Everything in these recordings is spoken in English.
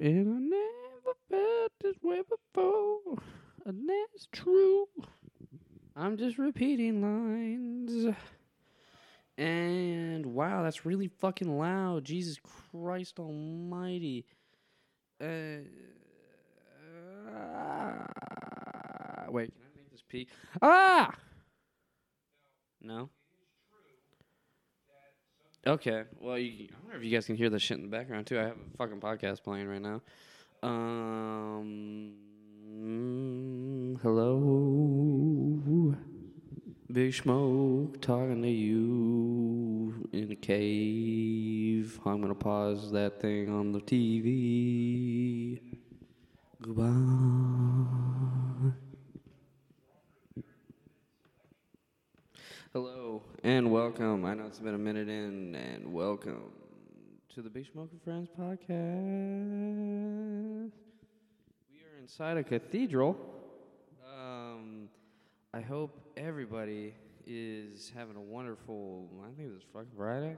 and I never felt this way before. And that's true. I'm just repeating lines. And wow, that's really fucking loud. Jesus Christ Almighty. Uh, wait, can I make this peak? Ah! No? Okay. Well, you, I wonder if you guys can hear the shit in the background too. I have a fucking podcast playing right now. Um. mm, hello. Big Smoke talking to you in a cave. I'm gonna pause that thing on the TV. Goodbye. Hello and welcome. I know it's been a minute in, and welcome to the Big Smoke and Friends podcast. We are inside a cathedral. Um, I hope everybody is having a wonderful. I think it's fucking Friday.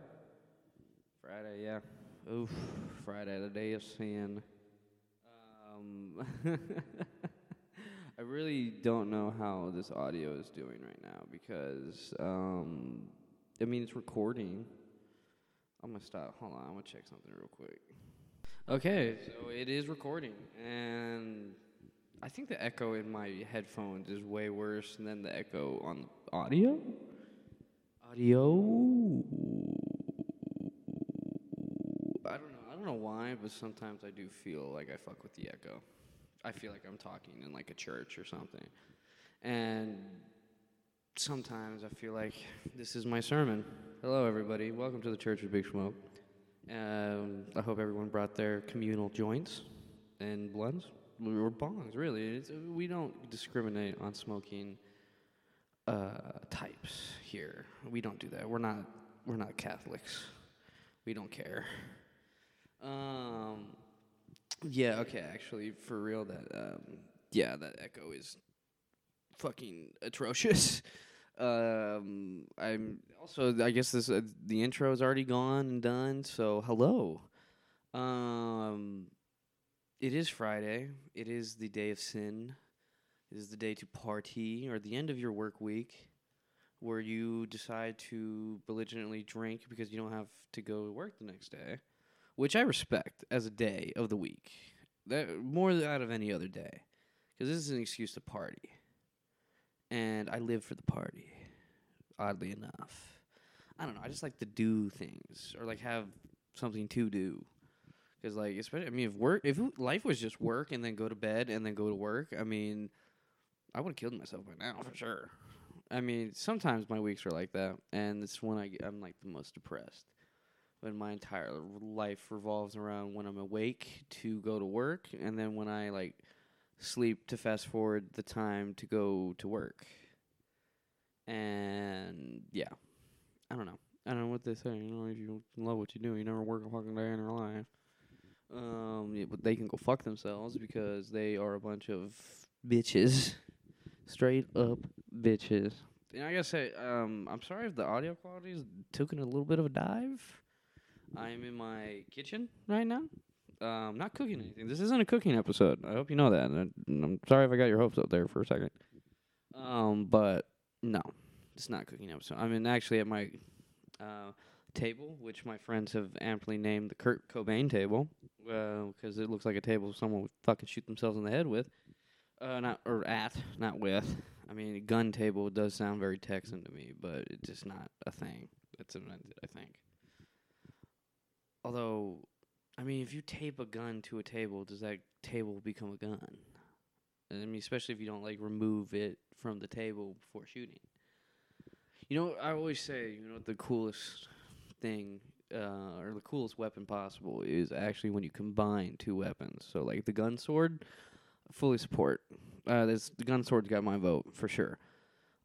Friday, yeah. Oof, Friday, the day of sin. Um, I really don't know how this audio is doing right now because, um, I mean, it's recording. I'm gonna stop. Hold on, I'm gonna check something real quick. Okay, so it is recording, and I think the echo in my headphones is way worse than the echo on the audio. Audio. I don't know. I don't know why, but sometimes I do feel like I fuck with the echo. I feel like I'm talking in like a church or something. And sometimes I feel like this is my sermon. Hello, everybody. Welcome to the Church of Big Smoke. Um, I hope everyone brought their communal joints and blunts or bongs. Really, it's, we don't discriminate on smoking uh, types here. We don't do that. We're not. We're not Catholics. We don't care. Um, yeah, okay, actually, for real, that um, yeah, that echo is fucking atrocious. Um, I'm also, I guess this uh, the intro is already gone and done. So hello. Um, it is Friday. It is the day of sin. It is the day to party or the end of your work week, where you decide to belligerently drink because you don't have to go to work the next day which I respect as a day of the week, that more than out of any other day, because this is an excuse to party, and I live for the party. Oddly enough, I don't know. I just like to do things or like have something to do. Because like, especially, I mean, if work, if life was just work and then go to bed and then go to work, I mean, I would have killed myself by now for sure. I mean, sometimes my weeks are like that, and it's when I, I'm like the most depressed when my entire life revolves around when I'm awake to go to work and then when I like sleep to fast forward the time to go to work. And yeah. I don't know. I don't know what they say. You know, if you love what you do, you never work a fucking day in your life. Um, yeah, but they can go fuck themselves because they are a bunch of bitches, straight up bitches. And I gotta say, um, I'm sorry if the audio quality is taking a little bit of a dive. I'm in my kitchen right now. Um, not cooking anything. This isn't a cooking episode. I hope you know that. And I'm sorry if I got your hopes up there for a second. Um, but no, it's not a cooking episode. I'm in actually at my uh, table, which my friends have amply named the Kurt Cobain table, because it looks like a table someone would fucking shoot themselves in the head with. Uh, not or at, not with. I mean, a gun table does sound very Texan to me, but it's just not a thing that's invented. I think. Although, I mean, if you tape a gun to a table, does that table become a gun? I mean, especially if you don't like remove it from the table before shooting. You know, I always say, you know, the coolest thing uh, or the coolest weapon possible is actually when you combine two weapons. So, like the gun sword, fully support. Uh, this the gun sword's got my vote for sure.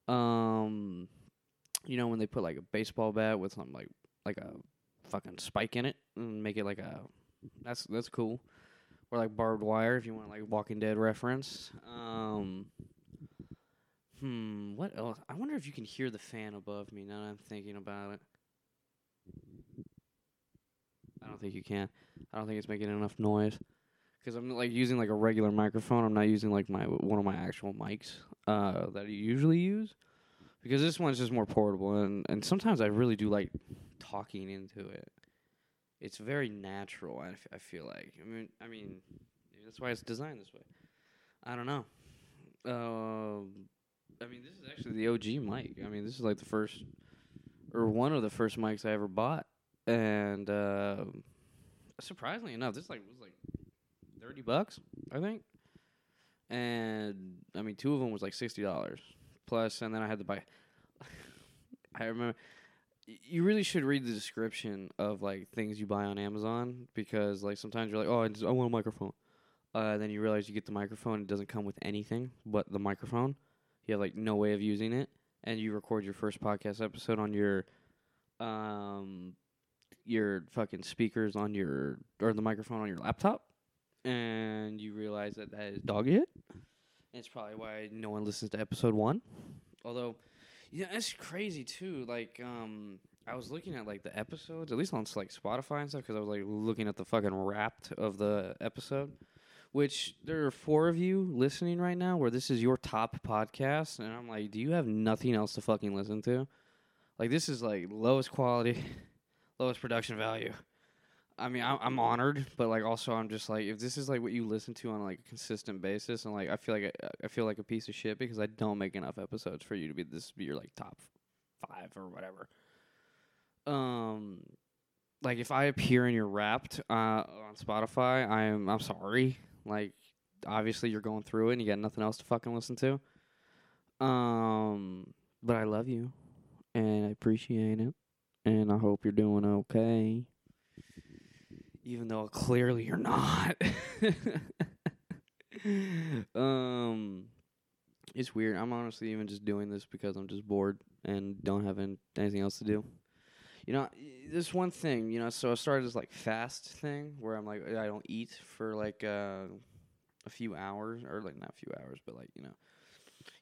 Um, you know when they put like a baseball bat with something like like a fucking spike in it and make it like a that's that's cool. Or like barbed wire if you want like Walking Dead reference. Um Hmm, what else? I wonder if you can hear the fan above me now that I'm thinking about it. I don't think you can. I don't think it's making enough noise. because I'm like using like a regular microphone. I'm not using like my one of my actual mics uh, that I usually use because this one's just more portable and and sometimes I really do like talking into it. It's very natural. I, f- I feel like. I mean, I mean, that's why it's designed this way. I don't know. Um, I mean, this is actually the OG mic. I mean, this is like the first or one of the first mics I ever bought, and uh, surprisingly enough, this like was like thirty bucks, I think. And I mean, two of them was like sixty dollars plus, and then I had to buy. I remember. You really should read the description of like things you buy on Amazon because like sometimes you're like, oh, I, just, I want a microphone. Uh, then you realize you get the microphone, it doesn't come with anything but the microphone. You have like no way of using it, and you record your first podcast episode on your, um, your fucking speakers on your or the microphone on your laptop, and you realize that that is dog shit. It's probably why no one listens to episode one. Although, yeah, that's crazy too. Like, um, I was looking at like the episodes, at least on like Spotify and stuff, because I was like looking at the fucking wrapped of the episode. Which there are four of you listening right now, where this is your top podcast, and I'm like, do you have nothing else to fucking listen to? Like, this is like lowest quality, lowest production value. I mean, I'm, I'm honored, but like also I'm just like, if this is like what you listen to on like a consistent basis, and like I feel like I, I feel like a piece of shit because I don't make enough episodes for you to be this be your like top five or whatever. Um, like if I appear in your Wrapped uh, on Spotify, I'm I'm sorry. Like, obviously you're going through it and you got nothing else to fucking listen to. Um, but I love you, and I appreciate it, and I hope you're doing okay even though clearly you're not. um, it's weird. I'm honestly even just doing this because I'm just bored and don't have an- anything else to do. You know, this one thing. You know, so I started this like fast thing where I'm like I don't eat for like uh, a few hours or like not a few hours, but like you know.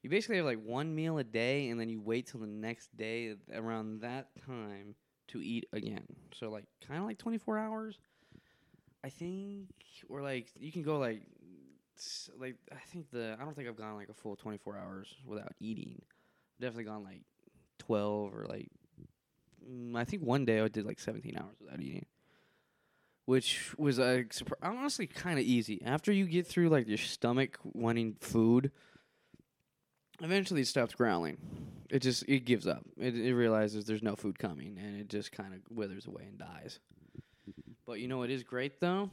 You basically have like one meal a day, and then you wait till the next day around that time to eat again. So like kind of like 24 hours. I think, or like you can go like, like I think the I don't think I've gone like a full 24 hours without eating. I've definitely gone like 12 or like, mm, I think one day I did like 17 hours without eating, which was uh, surpri- honestly kind of easy. After you get through like your stomach wanting food, eventually it stops growling. It just it gives up. It, it realizes there's no food coming, and it just kind of withers away and dies. But you know what is great though?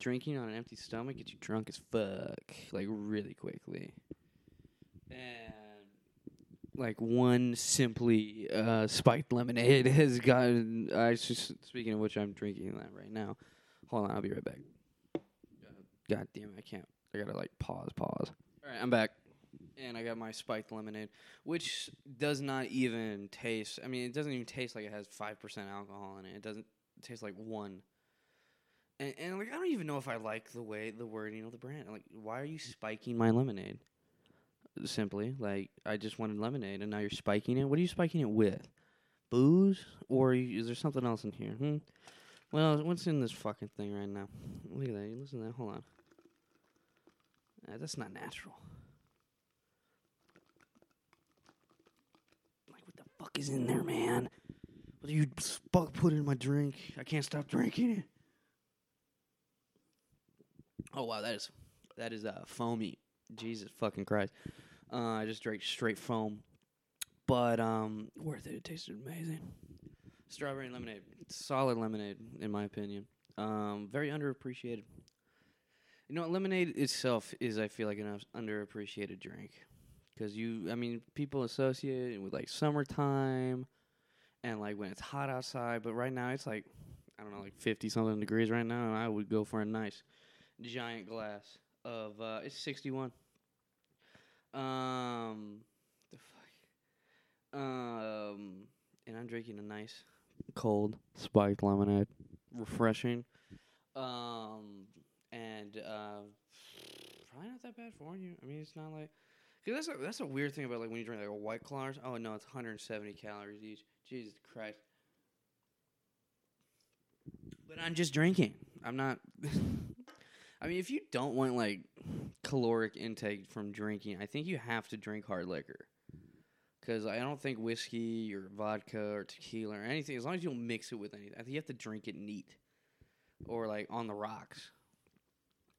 Drinking on an empty stomach gets you drunk as fuck, like really quickly. And like one simply uh, spiked lemonade has gotten. I just speaking of which, I'm drinking that right now. Hold on, I'll be right back. God damn it, I can't. I gotta like pause, pause. All right, I'm back, and I got my spiked lemonade, which does not even taste. I mean, it doesn't even taste like it has five percent alcohol in it. It doesn't taste like one. And, and like I don't even know if I like the way the wording of the brand. Like, why are you spiking my lemonade? Simply, like I just wanted lemonade, and now you're spiking it. What are you spiking it with? Booze, or you, is there something else in here? Hmm. Well, what's in this fucking thing right now? Look at that. You listen to that. Hold on. Uh, that's not natural. Like, what the fuck is in there, man? What you fuck put in my drink? I can't stop drinking it. Oh wow, that is that is uh foamy. Jesus fucking Christ. Uh, I just drank straight foam. But um worth it. It tasted amazing. Strawberry and lemonade. Solid lemonade in my opinion. Um very underappreciated. You know, lemonade itself is I feel like an underappreciated drink cuz you I mean people associate it with like summertime and like when it's hot outside, but right now it's like I don't know, like 50 something degrees right now and I would go for a nice giant glass of uh it's 61 um the fuck? Um and i'm drinking a nice cold spiked lemonade. Refreshing. Um and uh probably not that bad for you. I mean it's not like cause that's a, that's a weird thing about like when you drink like a white claw oh no it's 170 calories each. Jesus christ. But i'm just drinking. I'm not I mean, if you don't want like caloric intake from drinking, I think you have to drink hard liquor. Because I don't think whiskey or vodka or tequila or anything, as long as you don't mix it with anything, I think you have to drink it neat or like on the rocks.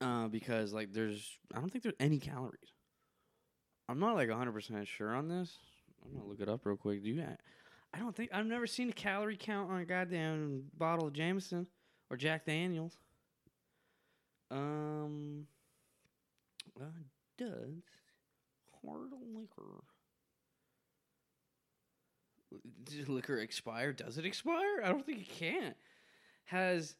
Uh, because like there's, I don't think there's any calories. I'm not like 100% sure on this. I'm gonna look it up real quick. Do you? I don't think I've never seen a calorie count on a goddamn bottle of Jameson or Jack Daniels. Um, uh, does hard liquor does liquor expire? Does it expire? I don't think it can. Has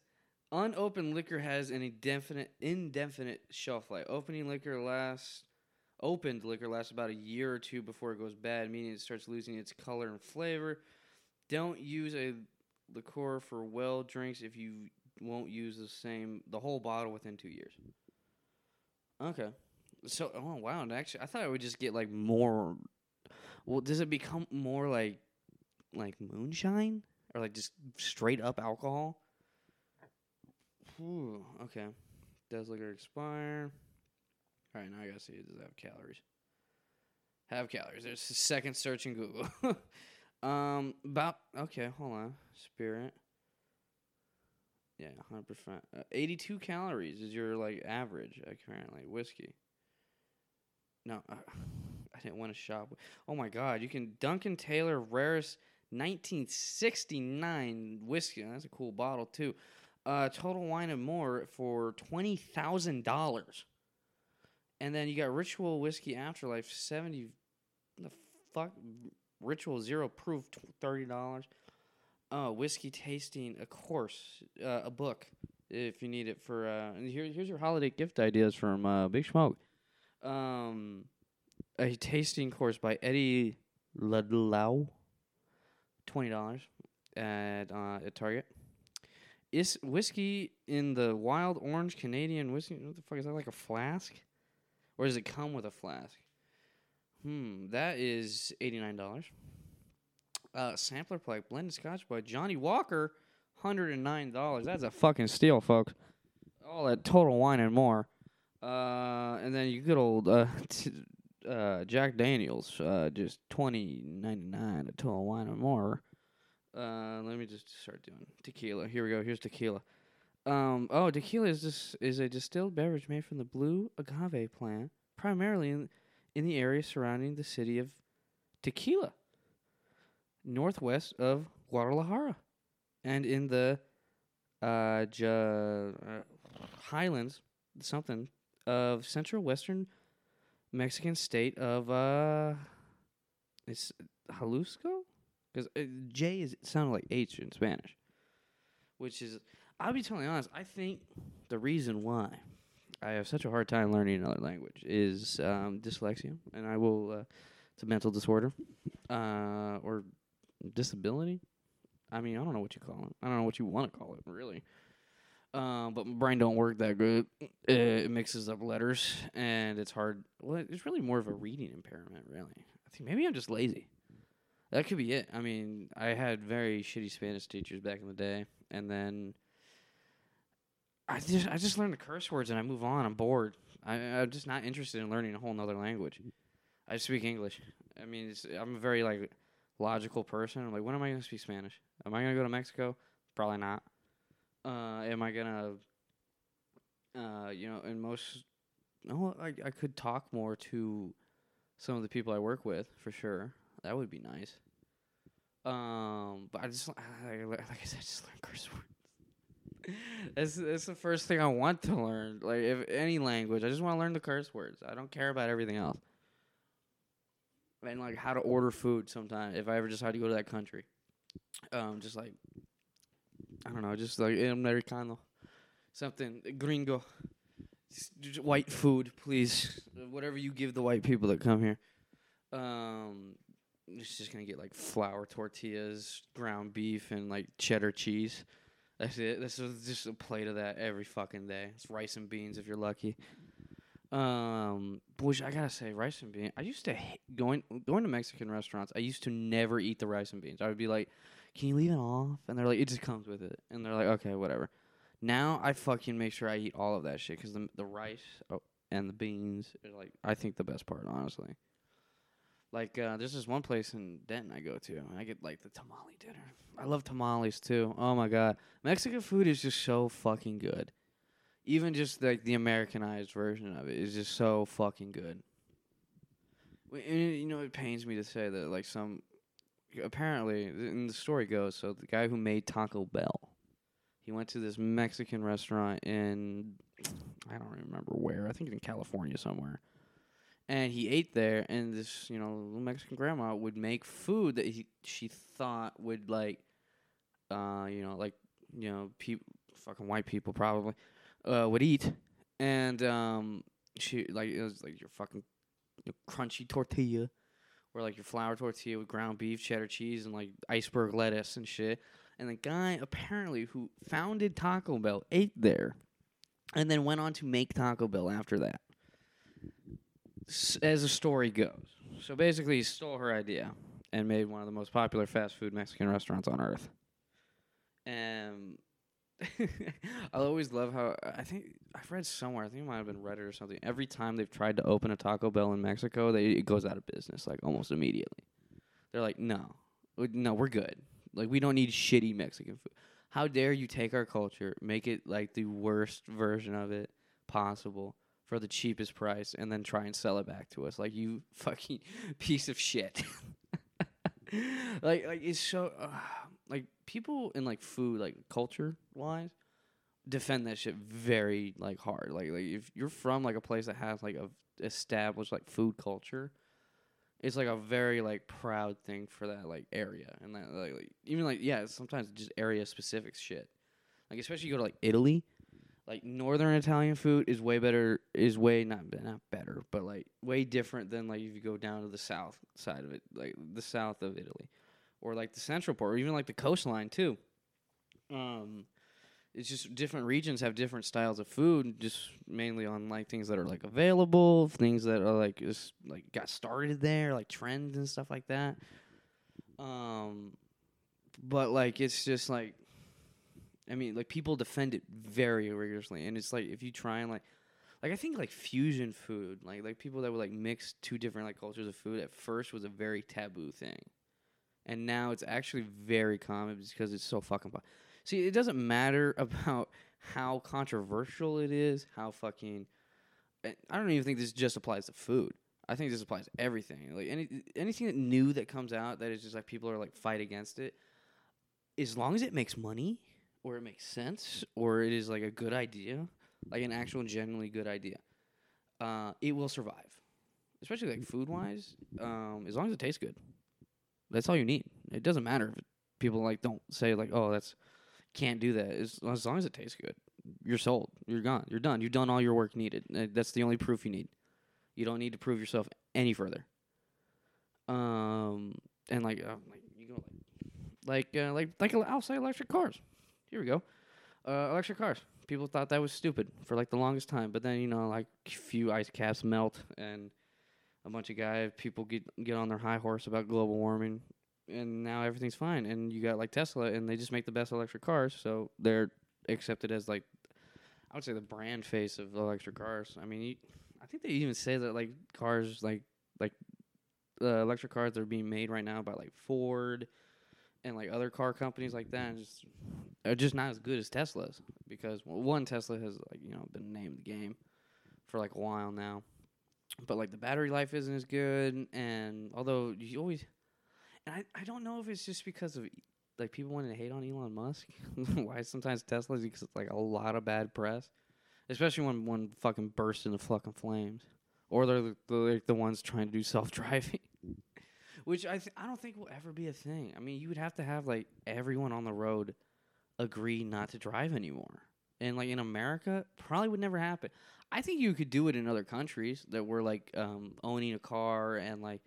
unopened liquor has an indefinite indefinite shelf life. Opening liquor lasts opened liquor lasts about a year or two before it goes bad, meaning it starts losing its color and flavor. Don't use a liqueur for well drinks if you won't use the same the whole bottle within two years. Okay. So oh wow, actually I thought I would just get like more well does it become more like like moonshine? Or like just straight up alcohol? Ooh, okay. Does liquor expire? All right, now I gotta see. Does it have calories? Have calories. There's a second search in Google. um, about okay. Hold on. Spirit. Yeah, hundred percent. Uh, Eighty-two calories is your like average apparently whiskey. No, uh, I didn't want to shop. Oh my God! You can Duncan Taylor rarest 1969 whiskey. That's a cool bottle too. Uh, Total Wine and More for twenty thousand dollars. And then you got Ritual Whiskey Afterlife, seventy. The fuck, Ritual Zero Proof, thirty dollars. Uh, whiskey tasting, a course, uh, a book, if you need it for. Uh, and here, here's your holiday gift ideas from uh, Big Smoke. Um, a tasting course by Eddie Ludlow, twenty dollars at uh, at Target. Is whiskey in the wild orange Canadian whiskey? What the fuck is that? Like a flask? Or does it come with a flask? Hmm, that is $89. Uh, sampler plate, blended scotch by Johnnie Walker, $109. That's a fucking steal, folks. All that total wine and more. Uh, and then you good old uh, t- uh, Jack Daniels, uh, just twenty ninety nine a total wine and more. Uh, let me just start doing tequila. Here we go. Here's tequila. Um, oh, tequila is this is a distilled beverage made from the blue agave plant, primarily in in the area surrounding the city of Tequila, northwest of Guadalajara, and in the uh, uh highlands, something of central western Mexican state of uh, it's Jalisco, because uh, J is sounded like H in Spanish, which is I'll be totally honest. I think the reason why I have such a hard time learning another language is um, dyslexia, and I will. Uh, it's a mental disorder, uh, or disability. I mean, I don't know what you call it. I don't know what you want to call it, really. Um, but my brain don't work that good. It mixes up letters, and it's hard. Well, it's really more of a reading impairment, really. I think maybe I'm just lazy. That could be it. I mean, I had very shitty Spanish teachers back in the day, and then I just I just learned the curse words and I move on. I'm bored. I, I'm just not interested in learning a whole nother language. I speak English. I mean, I'm very like logical person. I'm like, when am I gonna speak Spanish? Am I gonna go to Mexico? Probably not. Uh, am I gonna, uh, you know, in most, no, I I could talk more to some of the people I work with for sure. That would be nice. Um, but I just like, like I said, just learn curse words. that's that's the first thing I want to learn. Like if any language, I just want to learn the curse words. I don't care about everything else. And like how to order food sometimes if I ever decide to go to that country. Um, just like I don't know, just like americano, something gringo, white food, please. Whatever you give the white people that come here. Um, it's just gonna get like flour tortillas, ground beef, and like cheddar cheese. That's it. This is just a plate of that every fucking day. It's rice and beans if you're lucky. Um, which I gotta say, rice and beans. I used to hate going going to Mexican restaurants. I used to never eat the rice and beans. I would be like, "Can you leave it off?" And they're like, "It just comes with it." And they're like, "Okay, whatever." Now I fucking make sure I eat all of that shit because the the rice oh, and the beans are like I think the best part, honestly. Like uh, there's this one place in Denton I go to, and I get like the tamale dinner. I love tamales too. Oh my god, Mexican food is just so fucking good. Even just like the Americanized version of it is just so fucking good. And, You know, it pains me to say that like some apparently, and the story goes, so the guy who made Taco Bell, he went to this Mexican restaurant in I don't remember where. I think in California somewhere. And he ate there, and this you know little Mexican grandma would make food that he she thought would like, uh, you know, like you know, peop fucking white people probably, uh, would eat, and um, she like it was like your fucking you know, crunchy tortilla, or like your flour tortilla with ground beef, cheddar cheese, and like iceberg lettuce and shit. And the guy apparently who founded Taco Bell ate there, and then went on to make Taco Bell after that. S- as the story goes, so basically he stole her idea and made one of the most popular fast food Mexican restaurants on earth. And I always love how I think I've read somewhere. I think it might have been Reddit or something. Every time they've tried to open a Taco Bell in Mexico, they it goes out of business like almost immediately. They're like, no, no, we're good. Like we don't need shitty Mexican food. How dare you take our culture, make it like the worst version of it possible for the cheapest price, and then try and sell it back to us? Like you fucking piece of shit. like like it's so uh, like people in like food like culture wise defend that shit very like hard. Like like if you're from like a place that has like a established like food culture it's like a very like proud thing for that like area. And that like, like even like yeah sometimes just area specific shit. Like especially you go to like italy like northern italian food is way better is way not not better but like way different than like if you go down to the south side of it like the south of italy or like the central part or even like the coastline too. Um it's just different regions have different styles of food just mainly on like things that are like available things that are like just like got started there like trends and stuff like that. Um but like it's just like i mean like people defend it very rigorously and it's like if you try and like like i think like fusion food like like people that would like mix two different like cultures of food at first was a very taboo thing and now it's actually very common because it's so fucking fun. See, it doesn't matter about how controversial it is, how fucking. I I don't even think this just applies to food. I think this applies to everything. Like any anything that new that comes out that is just like people are like fight against it. As long as it makes money, or it makes sense, or it is like a good idea, like an actual genuinely good idea, uh, it will survive. Especially like food wise, um, as long as it tastes good. That's all you need. It doesn't matter if people like don't say like, "Oh, that's can't do that." As, as long as it tastes good, you're sold. You're gone. You're done. You've done all your work needed. Uh, That's the only proof you need. You don't need to prove yourself any further. Um, and like, like you go like, like, uh, like, like I'll say electric cars. Here we go. Uh, electric cars. People thought that was stupid for like the longest time, but then you know, like, few ice caps melt and a bunch of guys, people get get on their high horse about global warming, and now everything's fine. And you got like Tesla, and they just make the best electric cars, so they're accepted as like, I would say the brand face of electric cars. I mean, you, I think they even say that like cars like like uh, electric cars that are being made right now by like Ford and like other car companies like that, just are just not as good as Tesla's because well, one Tesla has like you know been named the game for like a while now but like the battery life isn't as good and although you always and I, I don't know if it's just because of like people wanting to hate on Elon Musk why sometimes Tesla's because it's like a lot of bad press especially when one fucking bursts into fucking flames or they're the, the ones trying to do self-driving which I th- I don't think will ever be a thing. I mean you would have to have like everyone on the road agree not to drive anymore and like in America probably would never happen I think you could do it in other countries that were like um, owning a car and like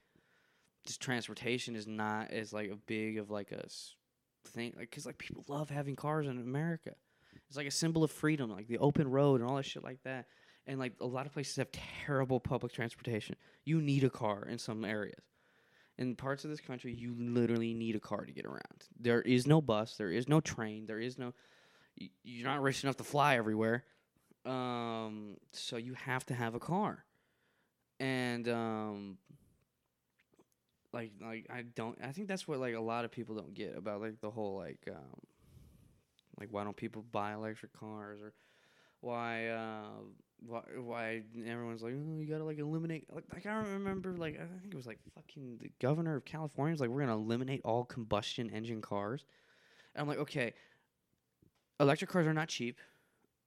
just transportation is not as like a big of like a thing like because like people love having cars in America. It's like a symbol of freedom, like the open road and all that shit like that. And like a lot of places have terrible public transportation. You need a car in some areas. In parts of this country, you literally need a car to get around. There is no bus. There is no train. There is no you're not rich enough to fly everywhere. Um, so you have to have a car, and um, like like I don't. I think that's what like a lot of people don't get about like the whole like um, like why don't people buy electric cars or why uh why why everyone's like oh, you gotta like eliminate like, like I remember like I think it was like fucking the governor of California was like we're gonna eliminate all combustion engine cars. And I'm like okay, electric cars are not cheap.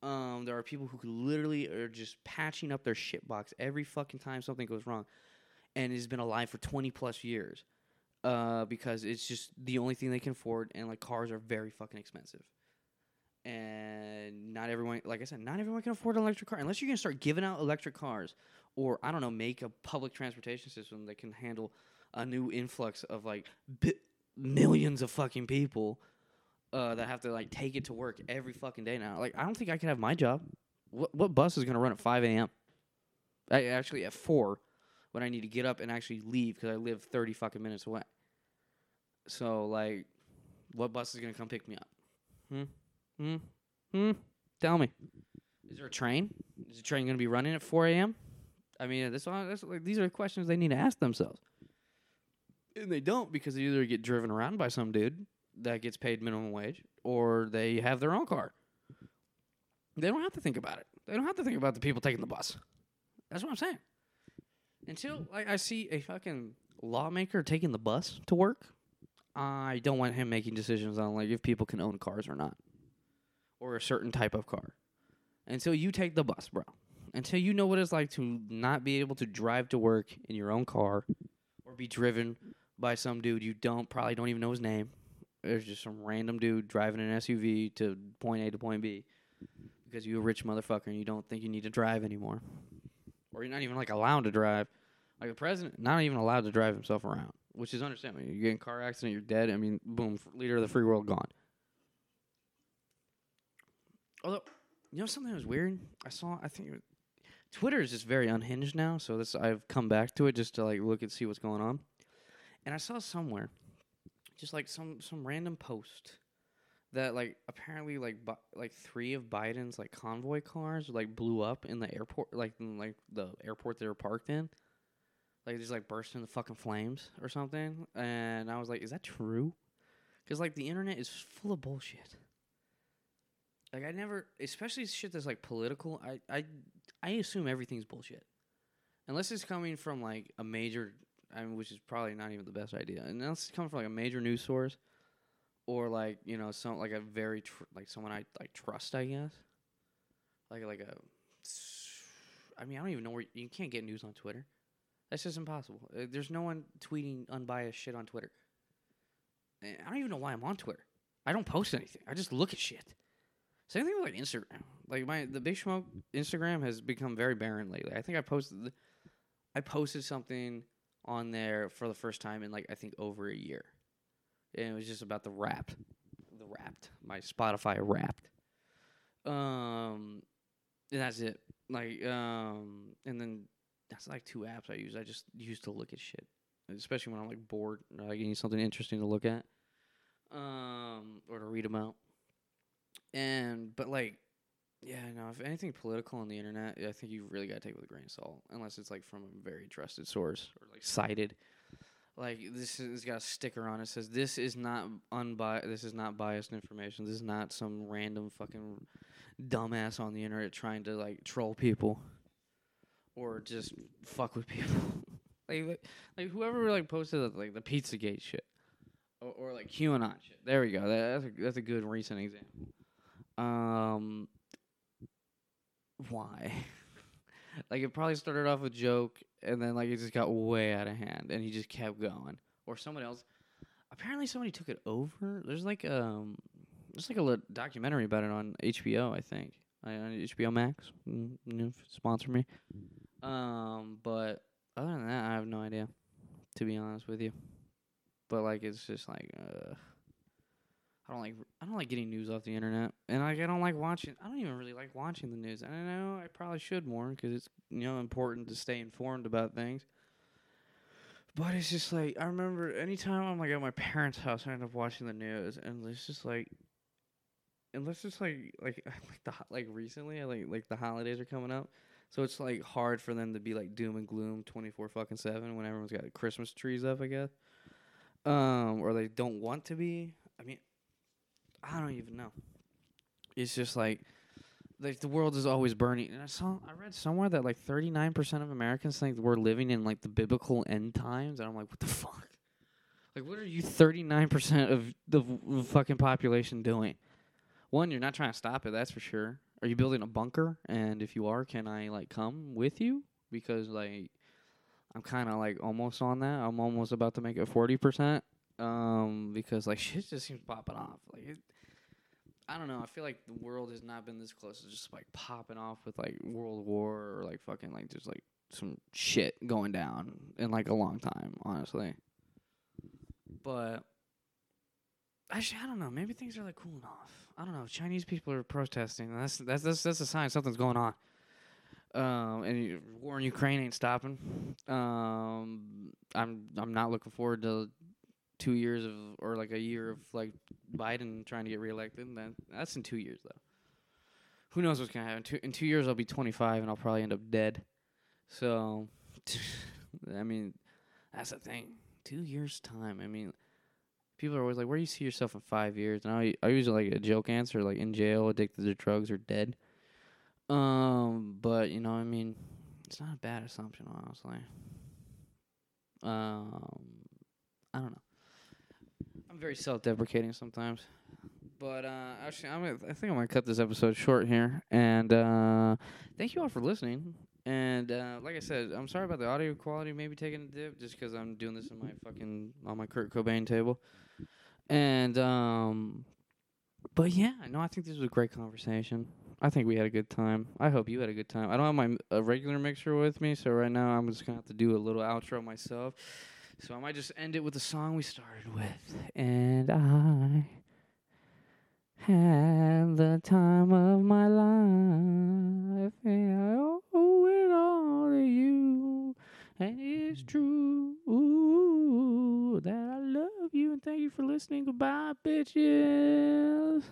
Um, there are people who literally are just patching up their shit box every fucking time something goes wrong, and has been alive for 20 plus years, uh, because it's just the only thing they can afford, and like cars are very fucking expensive. And not everyone like i said not everyone can afford an electric car. Unless you're to start giving out electric cars or i don't know make a public transportation system that can handle a new influx of like bi- millions of fucking people uh, that have to like take it to work every fucking day now like i don't think i can have my job what, what bus is to run at 5 a.m I, actually at 4 when i need to get up and actually leave because i live 30 fucking minutes away so like what bus is to come pick me up hmm Hmm. Hmm. Tell me. Is there a train? Is the train going to be running at 4 a.m.? I mean, that's like these are questions they need to ask themselves. And they don't because they either get driven around by some dude that gets paid minimum wage or they have their own car. They don't have to think about it. They don't have to think about the people taking the bus. That's what I'm saying. Until like I see a fucking lawmaker taking the bus to work, I don't want him making decisions on like if people can own cars or not or a certain type of car until you take the bus, bro. Until you know what it's like to not be able to drive to work in your own car or be driven by some dude you don't probably don't even know his name. There's just some random dude driving an SUV to point A to point B because you're a rich motherfucker and you don't think you need to drive anymore. Or you're not even like allowed to drive. Like the president, not even allowed to drive himself around, which is understandable. You get in a car accident, you're dead. I mean, boom, leader of the free world gone. Although, you know something that was weird? I saw. I think was, Twitter is just very unhinged now. So this I've come back to it just to like look and see what's going on. And I saw somewhere, just like some some random post that like apparently like bi- like three of Biden's like convoy cars like blew up in the airport, like in, like the airport they were parked in. Like just like burst into fucking flames or something. And I was like, is that true? Because like the internet is full of bullshit. Like I never, especially shit that's like political. I I I assume everything's bullshit, unless it's coming from like a major. I mean, which is probably not even the best idea. Unless it's coming from like a major news source, or like you know some like a very tr- like someone I like trust. I guess. Like like a. I mean, I don't even know where you can't get news on Twitter. That's just impossible. Uh, There's no one tweeting unbiased shit on Twitter. And I don't even know why I'm on Twitter. I don't post anything. I just look at shit. Same thing with like Instagram. Like my the Big Smoke Instagram has become very barren lately. I think I posted I posted something on there for the first time in like I think over a year. And it was just about the Wrapped. The Wrapped. My Spotify Wrapped. Um and that's it. Like um and then that's like two apps I use. I just use to look at shit. Especially when I'm like bored or like need something interesting to look at. Um or to read about and but like yeah no if anything political on the internet i think you really got to take it with a grain of salt unless it's like from a very trusted source or like cited. Like this has got a sticker on it says this is not unbiased this is not biased information this is not some random fucking dumbass on the internet trying to like troll people or just fuck with people. Like, like whoever like posted like the pizzagate shit or, or like qanon shit. There we go. That, that's a, that's a good recent example. Um, why? like it probably started off a joke, and then like it just got way out of hand, and he just kept going. Or someone else. Apparently, somebody took it over. There's like um, there's like a li- documentary about it on HBO. I think uh, on HBO Max. Mm, sponsor me. Um, but other than that, I have no idea. To be honest with you, but like it's just like uh. I don't like I don't like getting news off the internet, and like I don't like watching. I don't even really like watching the news. I know I probably should more because it's you know important to stay informed about things. But it's just like I remember anytime I'm like at my parents' house, I end up watching the news, and it's just like unless it's like like like the like recently like like the holidays are coming up, so it's like hard for them to be like doom and gloom twenty four fucking seven when everyone's got Christmas trees up, I guess. Um, or they don't want to be. I mean, I don't even know. It's just like like the world is always burning. And I saw I read somewhere that like 39% of Americans think we're living in like the biblical end times and I'm like what the fuck? Like what are you 39% of the fucking population doing? One, you're not trying to stop it, that's for sure. Are you building a bunker? And if you are, can I like come with you? Because like I'm kind of like almost on that. I'm almost about to make it 40%. Um because like shit just seems popping off. Like it, I don't know. I feel like the world has not been this close to just like popping off with like World War or like fucking like just like some shit going down in like a long time, honestly. But actually, I don't know. Maybe things are like cooling off. I don't know. Chinese people are protesting. That's that's that's that's a sign something's going on. Um, and war in Ukraine ain't stopping. Um, I'm I'm not looking forward to two years of or like a year of like Biden trying to get reelected. Then that's in two years though. Who knows what's gonna happen? Two, in two years, I'll be 25 and I'll probably end up dead. So, I mean, that's the thing. Two years time. I mean, people are always like, "Where do you see yourself in five years?" And I I use like a joke answer, like in jail, addicted to drugs, or dead. Um, but you know, I mean, it's not a bad assumption, honestly. Um, I don't know. Very self-deprecating sometimes, but uh, actually, I'm gonna, I think I'm gonna cut this episode short here. And uh, thank you all for listening. And uh, like I said, I'm sorry about the audio quality maybe taking a dip, just because I'm doing this in my fucking on my Kurt Cobain table. And um, but yeah, no, I think this was a great conversation. I think we had a good time. I hope you had a good time. I don't have my m- a regular mixer with me, so right now I'm just gonna have to do a little outro myself. So I might just end it with the song we started with. And I had the time of my life, and I owe it all to you. And it's true that I love you, and thank you for listening. Goodbye, bitches.